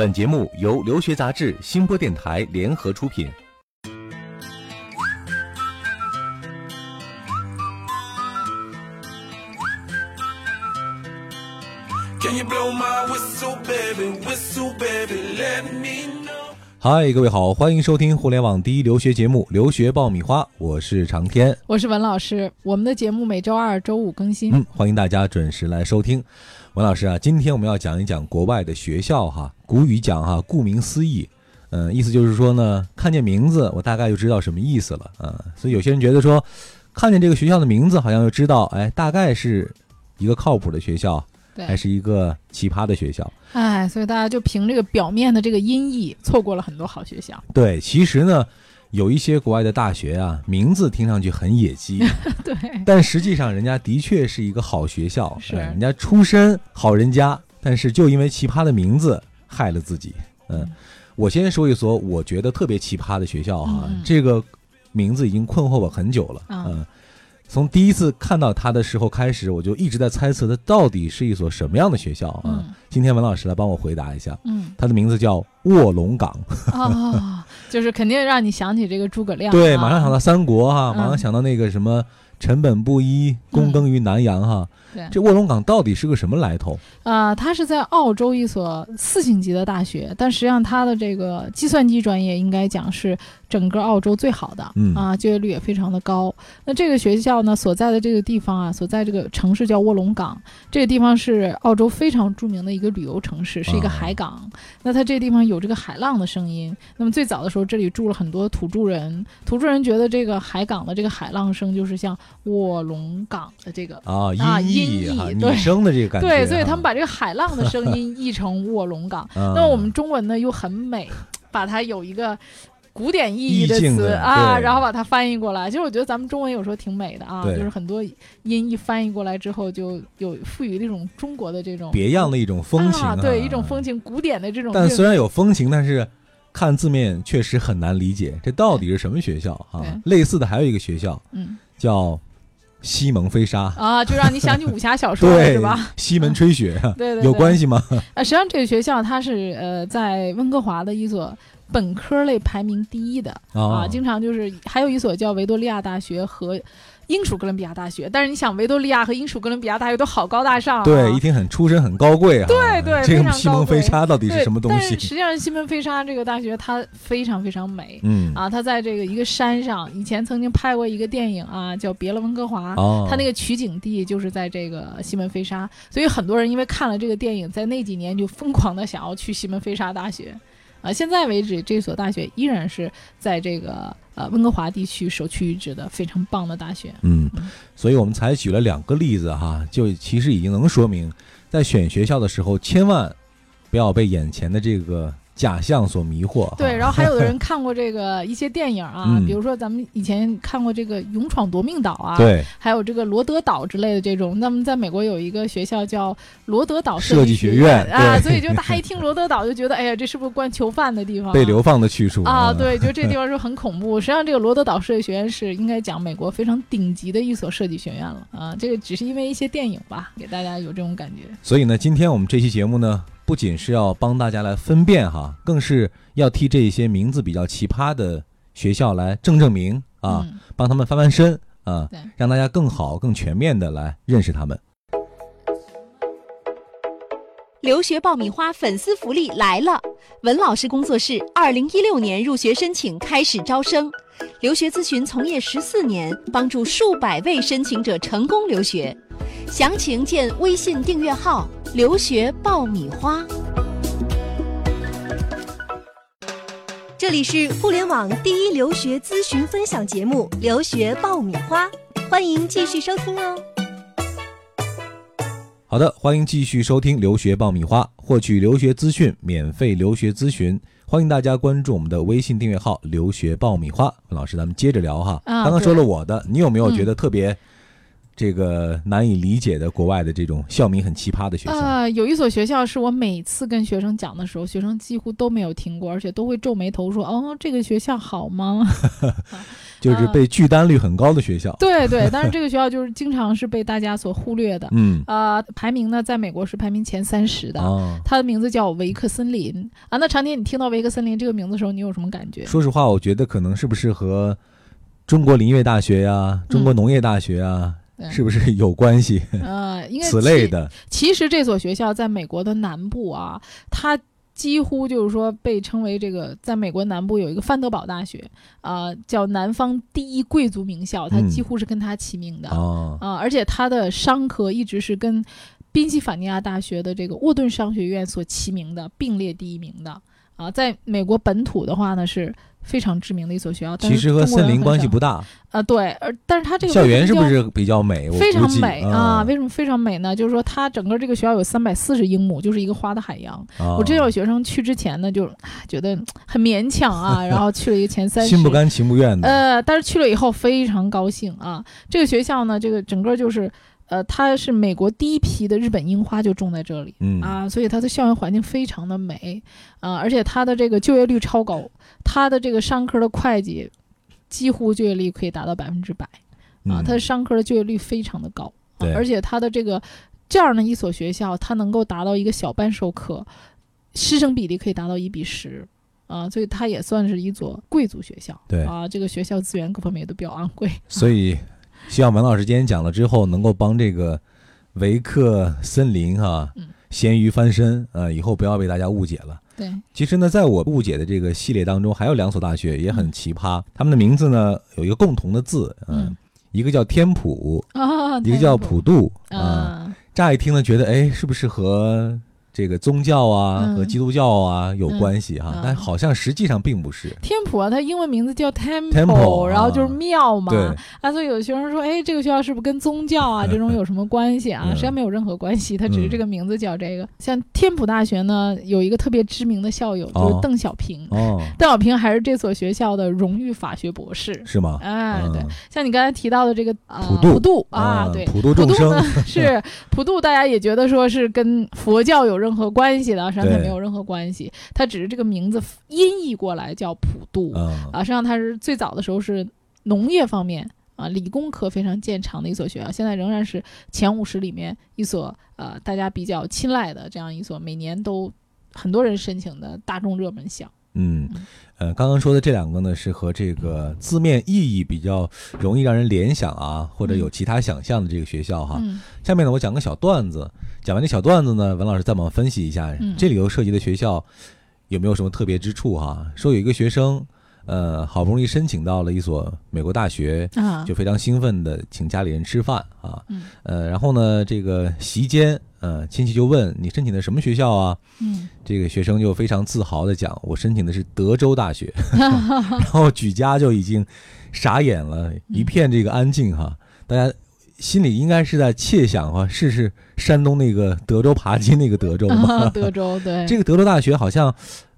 本节目由留学杂志、新播电台联合出品。嗨，各位好，欢迎收听互联网第一留学节目《留学爆米花》，我是长天，我是文老师。我们的节目每周二、周五更新，嗯，欢迎大家准时来收听。文老师啊，今天我们要讲一讲国外的学校哈。古语讲哈，顾名思义，嗯，意思就是说呢，看见名字我大概就知道什么意思了啊。所以有些人觉得说，看见这个学校的名字，好像就知道，哎，大概是一个靠谱的学校，还是一个奇葩的学校。哎，所以大家就凭这个表面的这个音译，错过了很多好学校。对，其实呢。有一些国外的大学啊，名字听上去很野鸡，对，但实际上人家的确是一个好学校，是人家出身好人家，但是就因为奇葩的名字害了自己。嗯，我先说一说我觉得特别奇葩的学校哈，这个名字已经困惑我很久了。嗯，从第一次看到他的时候开始，我就一直在猜测他到底是一所什么样的学校啊。今天文老师来帮我回答一下。嗯，他的名字叫卧龙岗。啊。就是肯定让你想起这个诸葛亮，对，马上想到三国哈，马上想到那个什么。臣本布衣，躬耕于南阳，哈，对，这卧龙岗到底是个什么来头？啊，它是在澳洲一所四星级的大学，但实际上它的这个计算机专业应该讲是整个澳洲最好的，嗯啊，就业率也非常的高。那这个学校呢，所在的这个地方啊，所在这个城市叫卧龙岗，这个地方是澳洲非常著名的一个旅游城市，是一个海港。那它这个地方有这个海浪的声音。那么最早的时候，这里住了很多土著人，土著人觉得这个海港的这个海浪声就是像。卧龙岗的这个啊音译女生的这个感觉，对，所以他们把这个海浪的声音译成卧龙岗。那么我们中文呢又很美，把它有一个古典意义的词啊，然后把它翻译过来。其实我觉得咱们中文有时候挺美的啊，就是很多音译翻译过来之后，就有赋予那种中国的这种别样的一种风情，对，一种风情，古典的这种。但虽然有风情，但是看字面确实很难理解，这到底是什么学校啊？类似的还有一个学校，嗯，叫。西蒙飞沙啊，就让你想起武侠小说是吧？西门吹雪，对对，有关系吗？啊，实际上这个学校它是呃在温哥华的一所本科类排名第一的啊，经常就是还有一所叫维多利亚大学和。英属哥伦比亚大学，但是你想，维多利亚和英属哥伦比亚大学都好高大上，对，一听很出身很高贵啊。对对，这个西蒙菲沙到底是什么东西？实际上，西蒙菲沙这个大学它非常非常美，嗯啊，它在这个一个山上，以前曾经拍过一个电影啊，叫《别了温哥华》，它那个取景地就是在这个西蒙菲沙，所以很多人因为看了这个电影，在那几年就疯狂的想要去西蒙菲沙大学。啊，现在为止，这所大学依然是在这个呃温哥华地区首屈一指的非常棒的大学。嗯，所以我们才举了两个例子哈，就其实已经能说明，在选学校的时候，千万不要被眼前的这个。假象所迷惑。对，然后还有的人看过这个一些电影啊，比如说咱们以前看过这个《勇闯夺命岛》啊，对，还有这个罗德岛之类的这种。那么在美国有一个学校叫罗德岛设计学院啊，所以就大家一听罗德岛就觉得，哎呀，这是不是关囚犯的地方？被流放的去处啊？对，就这地方是很恐怖。实际上，这个罗德岛设计学院是应该讲美国非常顶级的一所设计学院了啊。这个只是因为一些电影吧，给大家有这种感觉。所以呢，今天我们这期节目呢。不仅是要帮大家来分辨哈，更是要替这些名字比较奇葩的学校来正正名啊，帮他们翻翻身啊，让大家更好、更全面的来认识他们。留学爆米花粉丝福利来了！文老师工作室二零一六年入学申请开始招生，留学咨询从业十四年，帮助数百位申请者成功留学。详情见微信订阅号“留学爆米花”。这里是互联网第一留学咨询分享节目《留学爆米花》，欢迎继续收听哦。好的，欢迎继续收听《留学爆米花》，获取留学资讯，免费留学咨询，欢迎大家关注我们的微信订阅号“留学爆米花”。老师，咱们接着聊哈，刚刚说了我的，你有没有觉得特别？这个难以理解的国外的这种校名很奇葩的学校？啊，有一所学校是我每次跟学生讲的时候，学生几乎都没有听过，而且都会皱眉头说：“哦，这个学校好吗？” 就是被拒单率很高的学校。对对，但是这个学校就是经常是被大家所忽略的。嗯啊，排名呢，在美国是排名前三十的。啊，它的名字叫维克森林啊。那常年你听到维克森林这个名字的时候，你有什么感觉？说实话，我觉得可能是不是和中国林业大学呀、中国农业大学啊，对是不是有关系？呃，因为此类。的，其实这所学校在美国的南部啊，它几乎就是说被称为这个，在美国南部有一个范德堡大学，啊，叫南方第一贵族名校，它嗯几乎是跟它齐名的啊、哦，而且它的商科一直是跟宾夕法尼亚大学的这个沃顿商学院所齐名的，并列第一名的啊，在美国本土的话呢是。非常知名的一所学校，但其实和森林关系不大。啊，对，而但是它这个校园是不是比较美？非常美啊！啊为什么非常美呢？就是说，它整个这个学校有三百四十英亩，就是一个花的海洋。啊我之前有学生去之前呢，就觉得很勉强啊，然后去了一个前三十，心不甘情不愿的。呃，但是去了以后非常高兴啊！这个学校呢，这个整个就是，呃，它是美国第一批的日本樱花就种在这里。嗯啊，所以它的校园环境非常的美啊，而且它的这个就业率超高，它的这个商科的会计几乎就业率可以达到百分之百。啊，嗯它的商科的就业率非常的高，啊对而且它的这个这样的一所学校，它能够达到一个小班授课，师生比例可以达到一比十，啊，所以它也算是一所贵族学校。对啊，这个学校资源各方面也都比较昂贵。所以希望文老师今天讲了之后，能够帮这个维克森林哈、嗯。咸鱼翻身啊、呃以后不要被大家误解了。对，其实呢，在我误解的这个系列当中，还有两所大学也嗯很奇葩，他们的名字呢有一个共同的字，嗯，嗯。一个叫天普，啊，一个叫普渡啊。啊，乍一听呢，觉得哎，是不是和这个宗教啊、嗯和基督教啊有关系哈、嗯但好像实际上并不是。天普啊，它英文名字叫 temple，, 然后就是啊庙嘛。对，啊，所以有的学生说，哎，这个学校是不是跟宗教啊 这种有什么关系啊？嗯实际上没有任何关系，它只是嗯这个名字叫这个。像天普大学呢，有一个特别知名的校友，就是哦邓小平。哦，邓小平还是这所学校的荣誉法学博士。是吗？哎，对嗯，像你刚才提到的这个啊，普渡普渡啊，对，普渡众生呢是普渡，大家也觉得说是跟佛教有任何关系的，实际上它没有任何关系，它只是这个名字音译过来叫普渡。嗯啊，实际上它是最早的时候是农业方面啊，理工科非常见长的一所学校，现在仍然是前五十里面一所呃大家比较青睐的这样一所每年都很多人申请的大众热门校。嗯，呃，刚刚说的这两个呢，是和这个字面意义比较容易让人联想啊，或者有其他想象的这个学校哈。嗯下面呢，我讲个小段子，讲完这小段子呢，文老师再帮我分析一下，嗯这里头涉及的学校有没有什么特别之处哈？说有一个学生，呃，好不容易申请到了一所美国大学，啊，就非常兴奋的请家里人吃饭啊，嗯。呃，然后呢，这个席间，呃，亲戚就问你申请的什么学校啊？嗯。这个学生就非常自豪的讲，我申请的是德州大学，然后举家就已经傻眼了，一片这个安静哈，大家心里应该是在窃想哈，是是山东那个德州扒鸡那个德州吗？德州对。这个德州大学好像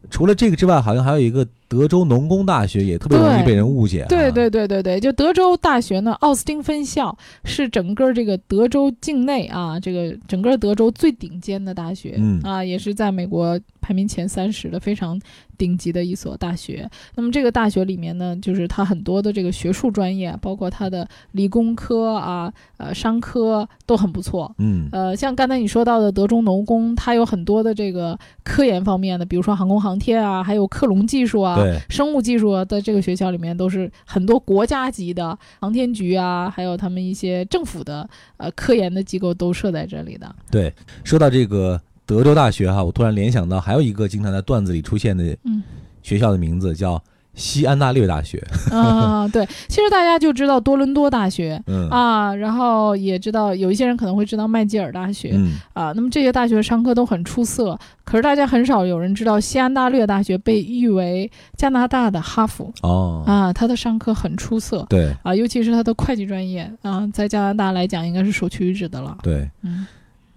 除了这个之外，好像还有一个德州农工大学，也特别容易被人误解、啊。对对对对对，就德州大学呢，奥斯汀分校是整个这个德州境内啊，这个整个德州最顶尖的大学，嗯啊，也是在美国排名前三十的非常顶级的一所大学。那么这个大学里面呢，就是它很多的这个学术专业，包括它的理工科啊、呃商科都很不错。嗯呃，像刚才你说到的德州农工，它有很多的这个科研方面的，比如说航空航天啊，还有克隆技术啊，对，生物技术啊，在这个学校里面都是很多国家级的航天局啊，还有他们一些政府的呃科研的机构都设在这里的。对，说到这个德州大学哈，我突然联想到还有一个经常在段子里出现的嗯学校的名字叫西安大略大学。啊，对，其实大家就知道多伦多大学。嗯啊，然后也知道有一些人可能会知道麦吉尔大学、嗯啊，那么这些大学上课都很出色，可是大家很少有人知道西安大略大学被誉为加拿大的哈佛哦啊，它的上课很出色对啊，尤其是它的会计专业啊，在加拿大来讲应该是首屈一指的了。对，嗯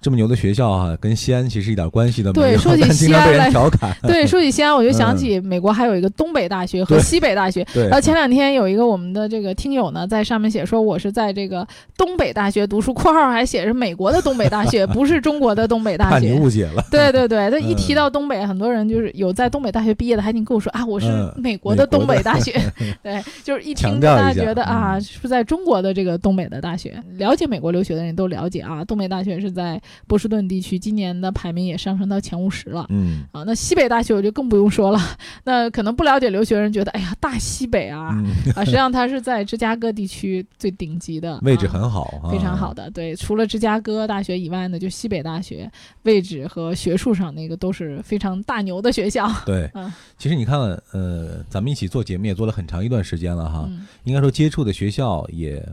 这么牛的学校啊，跟西安其实一点关系都没有。对，说起西安来，调侃。对，说起西安，我就想起美国还有一个东北大学和西北大学。对。然后前两天有一个我们的这个听友呢，在上面写说我是在这个东北大学读书，括号还写着美国的东北大学，不是中国的东北大学。误解了。对对对，他 一提到东北，很多人就是有在东北大学毕业的，还挺跟我说啊，我是美国的东北大学。对，就是一听大家觉得啊，是在中国的这个东北的大学。了解美国留学的人都了解啊，东北大学是在波士顿地区，今年的排名也上升到前五十了。嗯啊，那西北大学我就更不用说了。那可能不了解留学人觉得，哎呀，大西北啊啊，实际上它是在芝加哥地区最顶级的 位置，很好，非常好的。对，除了芝加哥大学以外呢，就西北大学位置和学术上那个都是非常大牛的学校。对，嗯，其实你看，呃，咱们一起做节目也做了很长一段时间了哈，应该说接触的学校也。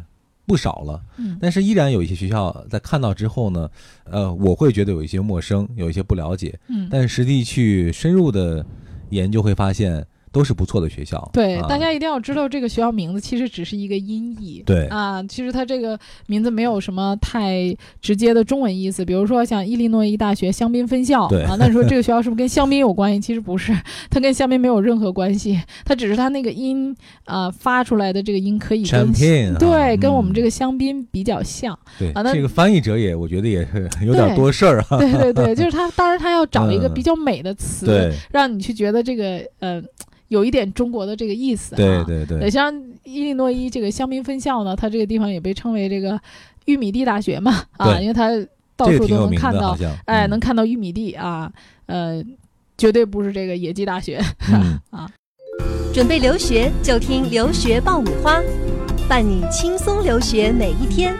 不少了，嗯，但是依然有一些学校在看到之后呢，呃，我会觉得有一些陌生，有一些不了解，嗯，但实际去深入的研究会发现。都是不错的学校。对，大家一定要知道这个学校名字其实只是一个音译。对啊，其实它这个名字没有什么太直接的中文意思。比如说像伊利诺伊大学香槟分校啊，那你说这个学校是不是跟香槟有关系？其实不是，它跟香槟没有任何关系。它只是它那个音啊发出来的这个音可以跟对跟我们这个香槟比较像。对啊，那这个翻译者也我觉得也是有点多事儿啊。对对对，就是他，当然他要找一个比较美的词，让你去觉得这个呃。有一点中国的这个意思，对对对。像伊利诺伊这个香槟分校呢，它这个地方也被称为这个玉米地大学嘛，啊，因为它到处都能看到，哎，能看到玉米地啊，呃，绝对不是这个野鸡大学 啊。准备留学就听留学爆米花，伴你轻松留学每一天。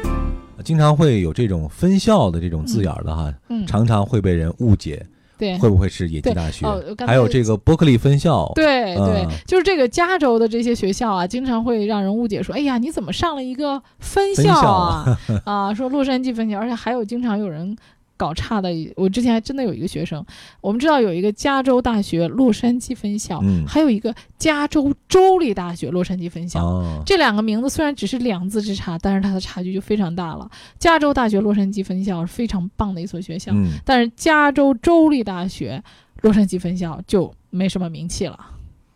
经常会有这种分校的这种字眼的哈，常常会被人误解。对，会不会是野鸡大学？还有这个伯克利分校。对对，就是这个加州的这些学校啊，经常会让人误解说：“哎呀，你怎么上了一个分校啊？” 啊，说洛杉矶分校，而且还有经常有人。搞差的，我之前还真的有一个学生，我们知道有一个加州大学洛杉矶分校，嗯，还有一个加州州立大学洛杉矶分校，这两个名字虽然只是两字之差，但是它的差距就非常大了。加州大学洛杉矶分校是非常棒的一所学校，嗯，但是加州州立大学洛杉矶分校就没什么名气了，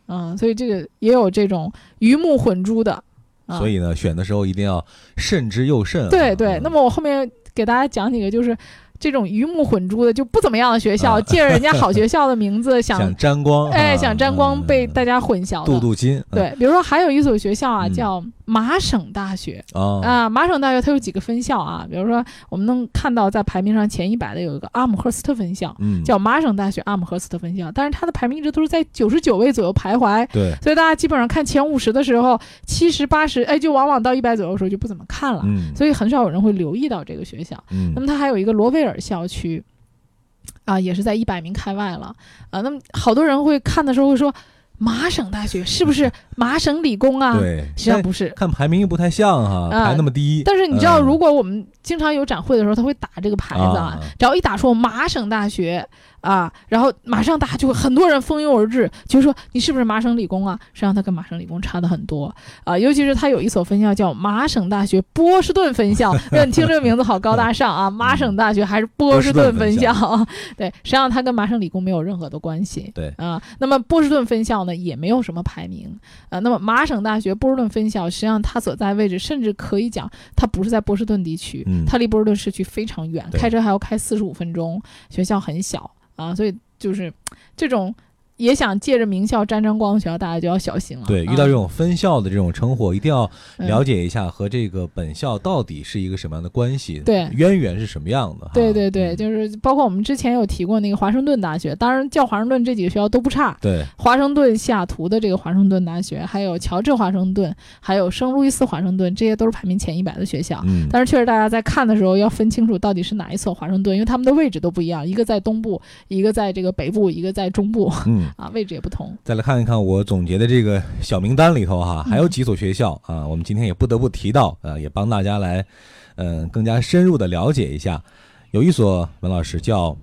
嗯，所以这个也有这种鱼目混珠的，所以呢，选的时候一定要慎之又慎。对对，那么我后面给大家讲几个，就是。这种鱼目混珠的就不怎么样的学校，借着人家好学校的名字 想沾光，哎，想沾光被大家混淆，镀镀金。对，比如说还有一所学校啊，叫。麻省大学啊，麻省大学它有几个分校啊？比如说，我们能看到在排名上前一百的有一个阿姆赫斯特分校，叫麻省大学阿姆赫斯特分校，但是它的排名一直都是在九十九位左右徘徊。对，所以大家基本上看前五十的时候，七十八十，哎，就往往到一百左右的时候就不怎么看了。嗯，所以很少有人会留意到这个学校。嗯，那么它还有一个罗威尔校区，啊，也是在一百名开外了。啊，那么好多人会看的时候会说。麻省大学是不是麻省理工啊？对，实际上不是，看排名又不太像哈，排那么低。但是你知道，如果我们经常有展会的时候，他会打这个牌子啊，只要一打出麻省大学。啊，然后马上大家就会很多人蜂拥而至，就说你是不是麻省理工啊？实际上它跟麻省理工差的很多啊，尤其是它有一所分校叫麻省大学波士顿分校，你听这个名字好高大上啊！麻省大学还是波士顿分校？对，实际上它跟麻省理工没有任何的关系。对啊，那么波士顿分校呢也没有什么排名啊。那么麻省大学波士顿分校实际上它所在位置甚至可以讲它不是在波士顿地区，它离波士顿市区非常远，开车还要开四十五分钟，学校很小。啊，所以就是这种。也想借着名校沾沾光的学校，大家就要小心了。对，遇到这种分校的这种称呼，一定要了解一下和这个本校到底是一个什么样的关系，对，渊源是什么样的。对对对，就是包括我们之前有提过那个华盛顿大学，当然叫华盛顿这几个学校都不差。对，华盛顿西雅图的这个华盛顿大学，还有乔治华盛顿，还有圣路易斯华盛顿，这些都是排名前一百的学校。嗯，但是确实大家在看的时候要分清楚到底是哪一所华盛顿，因为他们的位置都不一样，一个在东部，一个在这个北部，一个在中部。嗯，啊，位置也不同。再来看一看我总结的这个小名单里头哈，还有几所学校啊，我们今天也不得不提到，呃，也帮大家来，嗯，更加深入的了解一下。有一所文老师叫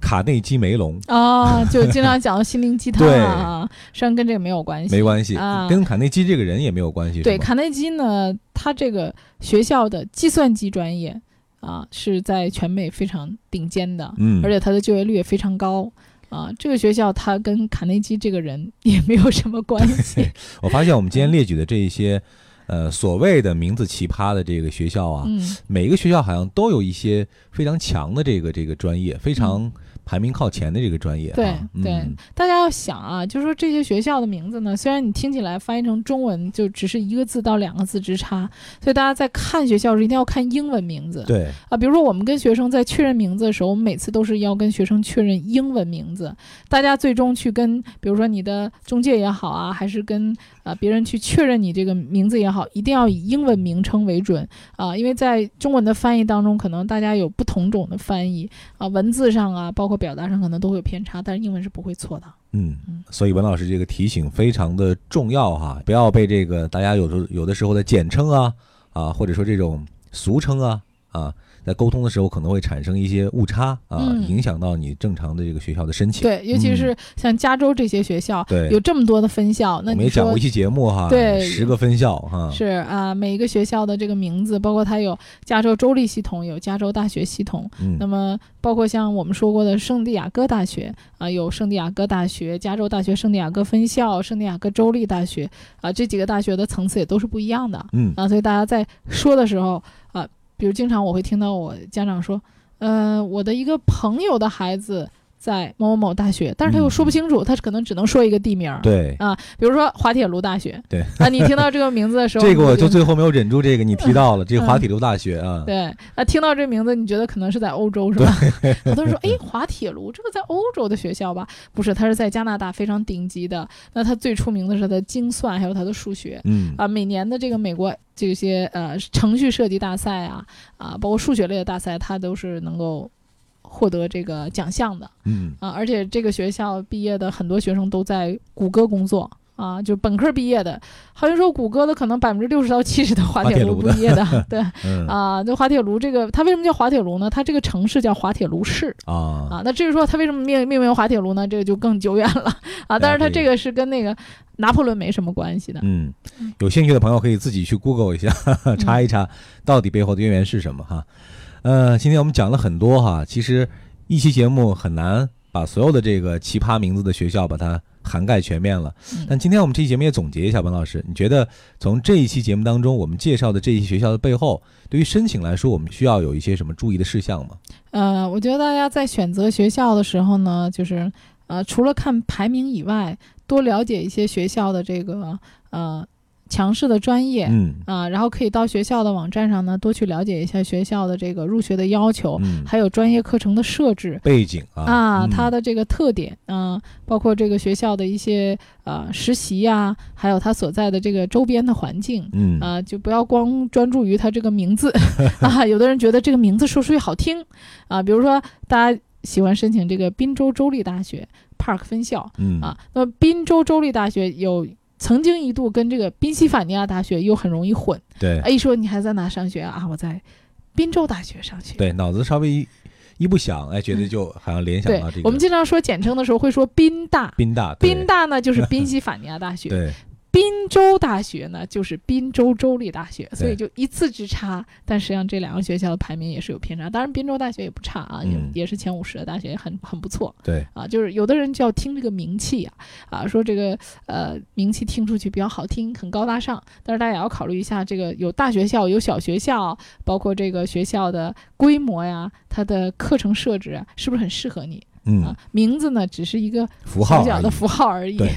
卡内基梅隆啊，就经常讲心灵鸡汤啊，实际上跟这个没有关系，没关系啊，跟卡内基这个人也没有关系。对，卡内基呢，他这个学校的计算机专业。啊，是在全美非常顶尖的，嗯，而且他的就业率也非常高。啊，这个学校它跟卡内基这个人 也没有什么关系。我发现我们今天列举的这一些，呃，所谓的名字奇葩的这个学校啊，嗯，每一个学校好像都有一些非常强的这个这个专业，非常。排名靠前的这个专业，对对，大家要想啊，就是说这些学校的名字呢，虽然你听起来翻译成中文就只是一个字到两个字之差，所以大家在看学校时一定要看英文名字。对啊，比如说我们跟学生在确认名字的时候，我们每次都是要跟学生确认英文名字。大家最终去跟，比如说你的中介也好啊，还是跟啊别人去确认你这个名字也好，一定要以英文名称为准啊，因为在中文的翻译当中，可能大家有不同种的翻译啊，文字上啊，包括。表达上可能都会有偏差，但是英文是不会错的。嗯，所以文老师这个提醒非常的重要哈，不要被这个大家有时候有的时候的简称啊啊，或者说这种俗称啊啊。在沟通的时候可能会产生一些误差啊，影响到你正常的这个学校的申请。对，尤其是像加州这些学校，对，有这么多的分校。那我们也讲过一期节目哈，对，十个分校哈。是啊，每一个学校的这个名字，包括它有加州州立系统，有加州大学系统。嗯。那么包括像我们说过的圣地亚哥大学啊，有圣地亚哥大学、加州大学圣地亚哥分校、圣地亚哥州立大学啊，这几个大学的层次也都是不一样的。嗯。啊，所以大家在说的时候啊。比如，经常我会听到我家长说：“呃，我的一个朋友的孩子。”在某某某大学，但是他又说不清楚，他可能只能说一个地名。对啊，比如说滑铁卢大学。对啊，你听到这个名字的时候，这个我就最后没有忍住，这个你提到了 这个滑铁卢大学啊。对啊，听到这名字，你觉得可能是在欧洲是吧？好 多人说，哎，滑铁卢这个在欧洲的学校吧？不是，它是在加拿大非常顶级的。那它最出名的是它的精算，还有它的数学。嗯啊，每年的这个美国这些呃程序设计大赛啊啊，包括数学类的大赛，它都是能够。获得这个奖项的，嗯。啊，而且这个学校毕业的很多学生都在谷歌工作啊，就本科毕业的，好像说谷歌的可能百分之六十到七十的滑铁卢毕业的，对，啊，那滑铁卢这个它为什么叫滑铁卢呢？它这个城市叫滑铁卢市。啊啊，那至于说它为什么命命名滑铁卢呢？这个就更久远了。啊，但是它这个是跟那个拿破仑没什么关系的。嗯，有兴趣的朋友可以自己去 Google 一下，查一查到底背后的渊源是什么哈。呃，今天我们讲了很多哈，其实一期节目很难把所有的这个奇葩名字的学校把它涵盖全面了。但今天我们这期节目也总结一下，文老师，你觉得从这一期节目当中我们介绍的这一些学校的背后，对于申请来说，我们需要有一些什么注意的事项吗？呃，我觉得大家在选择学校的时候呢，就是呃，除了看排名以外，多了解一些学校的这个呃。强势的专业，嗯。啊，然后可以到学校的网站上呢，多去了解一下学校的这个入学的要求，嗯，还有专业课程的设置背景啊，啊，它的这个特点啊，包括这个学校的一些呃实习呀，还有它所在的这个周边的环境，嗯。啊，就不要光专注于它这个名字 啊，有的人觉得这个名字说出去好听啊，比如说大家喜欢申请这个滨州州立大学 Park 分校，嗯。啊，那么滨州州立大学有。曾经一度跟这个宾夕法尼亚大学又很容易混，对，一说你还在哪上学啊？我在宾州大学上学。对，脑子稍微一一不想，哎，觉得就好像联想到这个。我们经常说简称的时候会说宾大，宾大，宾大呢就是 宾夕法尼亚大学。对。滨州大学呢，就是滨州州立大学，所以就一字之差。但实际上这两个学校的排名也是有偏差。当然，滨州大学也不差啊，也也是前五十的大学，也很很不错。对啊，就是有的人就要听这个名气啊，啊，说这个呃名气听出去比较好听，很高大上。但是大家也要考虑一下，这个有大学校，有小学校，包括这个学校的规模呀，它的课程设置啊，是不是很适合你？嗯，名字呢只是一个符号，小小的符号而已。对，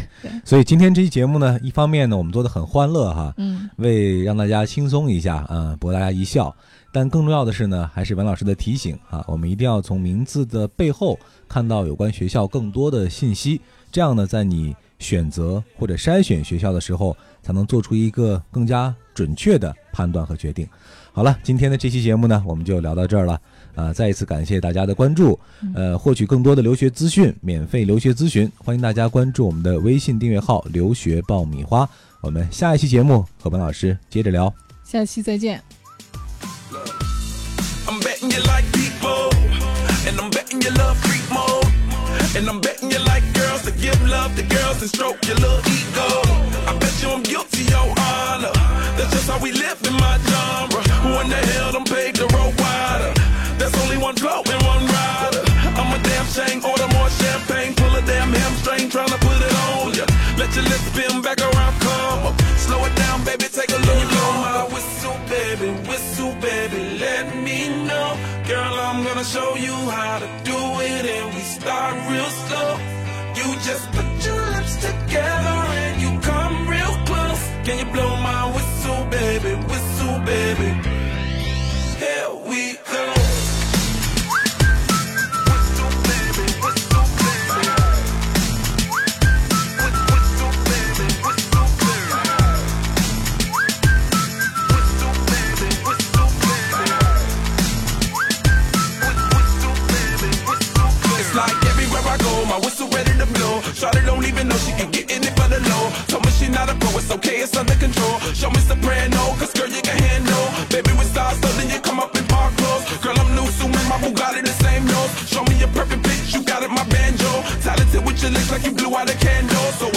所以今天这期节目呢，一方面呢，我们做的很欢乐哈，嗯，为让大家轻松一下啊，博大家一笑。但更重要的是呢，还是文老师的提醒啊，我们一定要从名字的背后看到有关学校更多的信息，这样呢，在你选择或者筛选学校的时候，才能做出一个更加准确的判断和决定。好了，今天的这期节目呢，我们就聊到这儿了。啊，再一次感谢大家的关注。呃，获取更多的留学资讯，免费留学咨询，欢迎大家关注我们的微信订阅号“留学爆米花”。我们下一期节目和本老师接着聊，下期再见。That's just how we live in my genre. Who in the hell done paid the road wider? There's only one blow and one rider. She can get in it for the low. Told me she not a pro, it's okay, it's under control. Show me soprano, cause girl, you can handle. Baby, with stars, so then you come up in park clothes. Girl, I'm new, so my Bugatti the same nose. Show me a perfect pitch, you got it, my banjo. Talented with your lips like you blew out a candle. So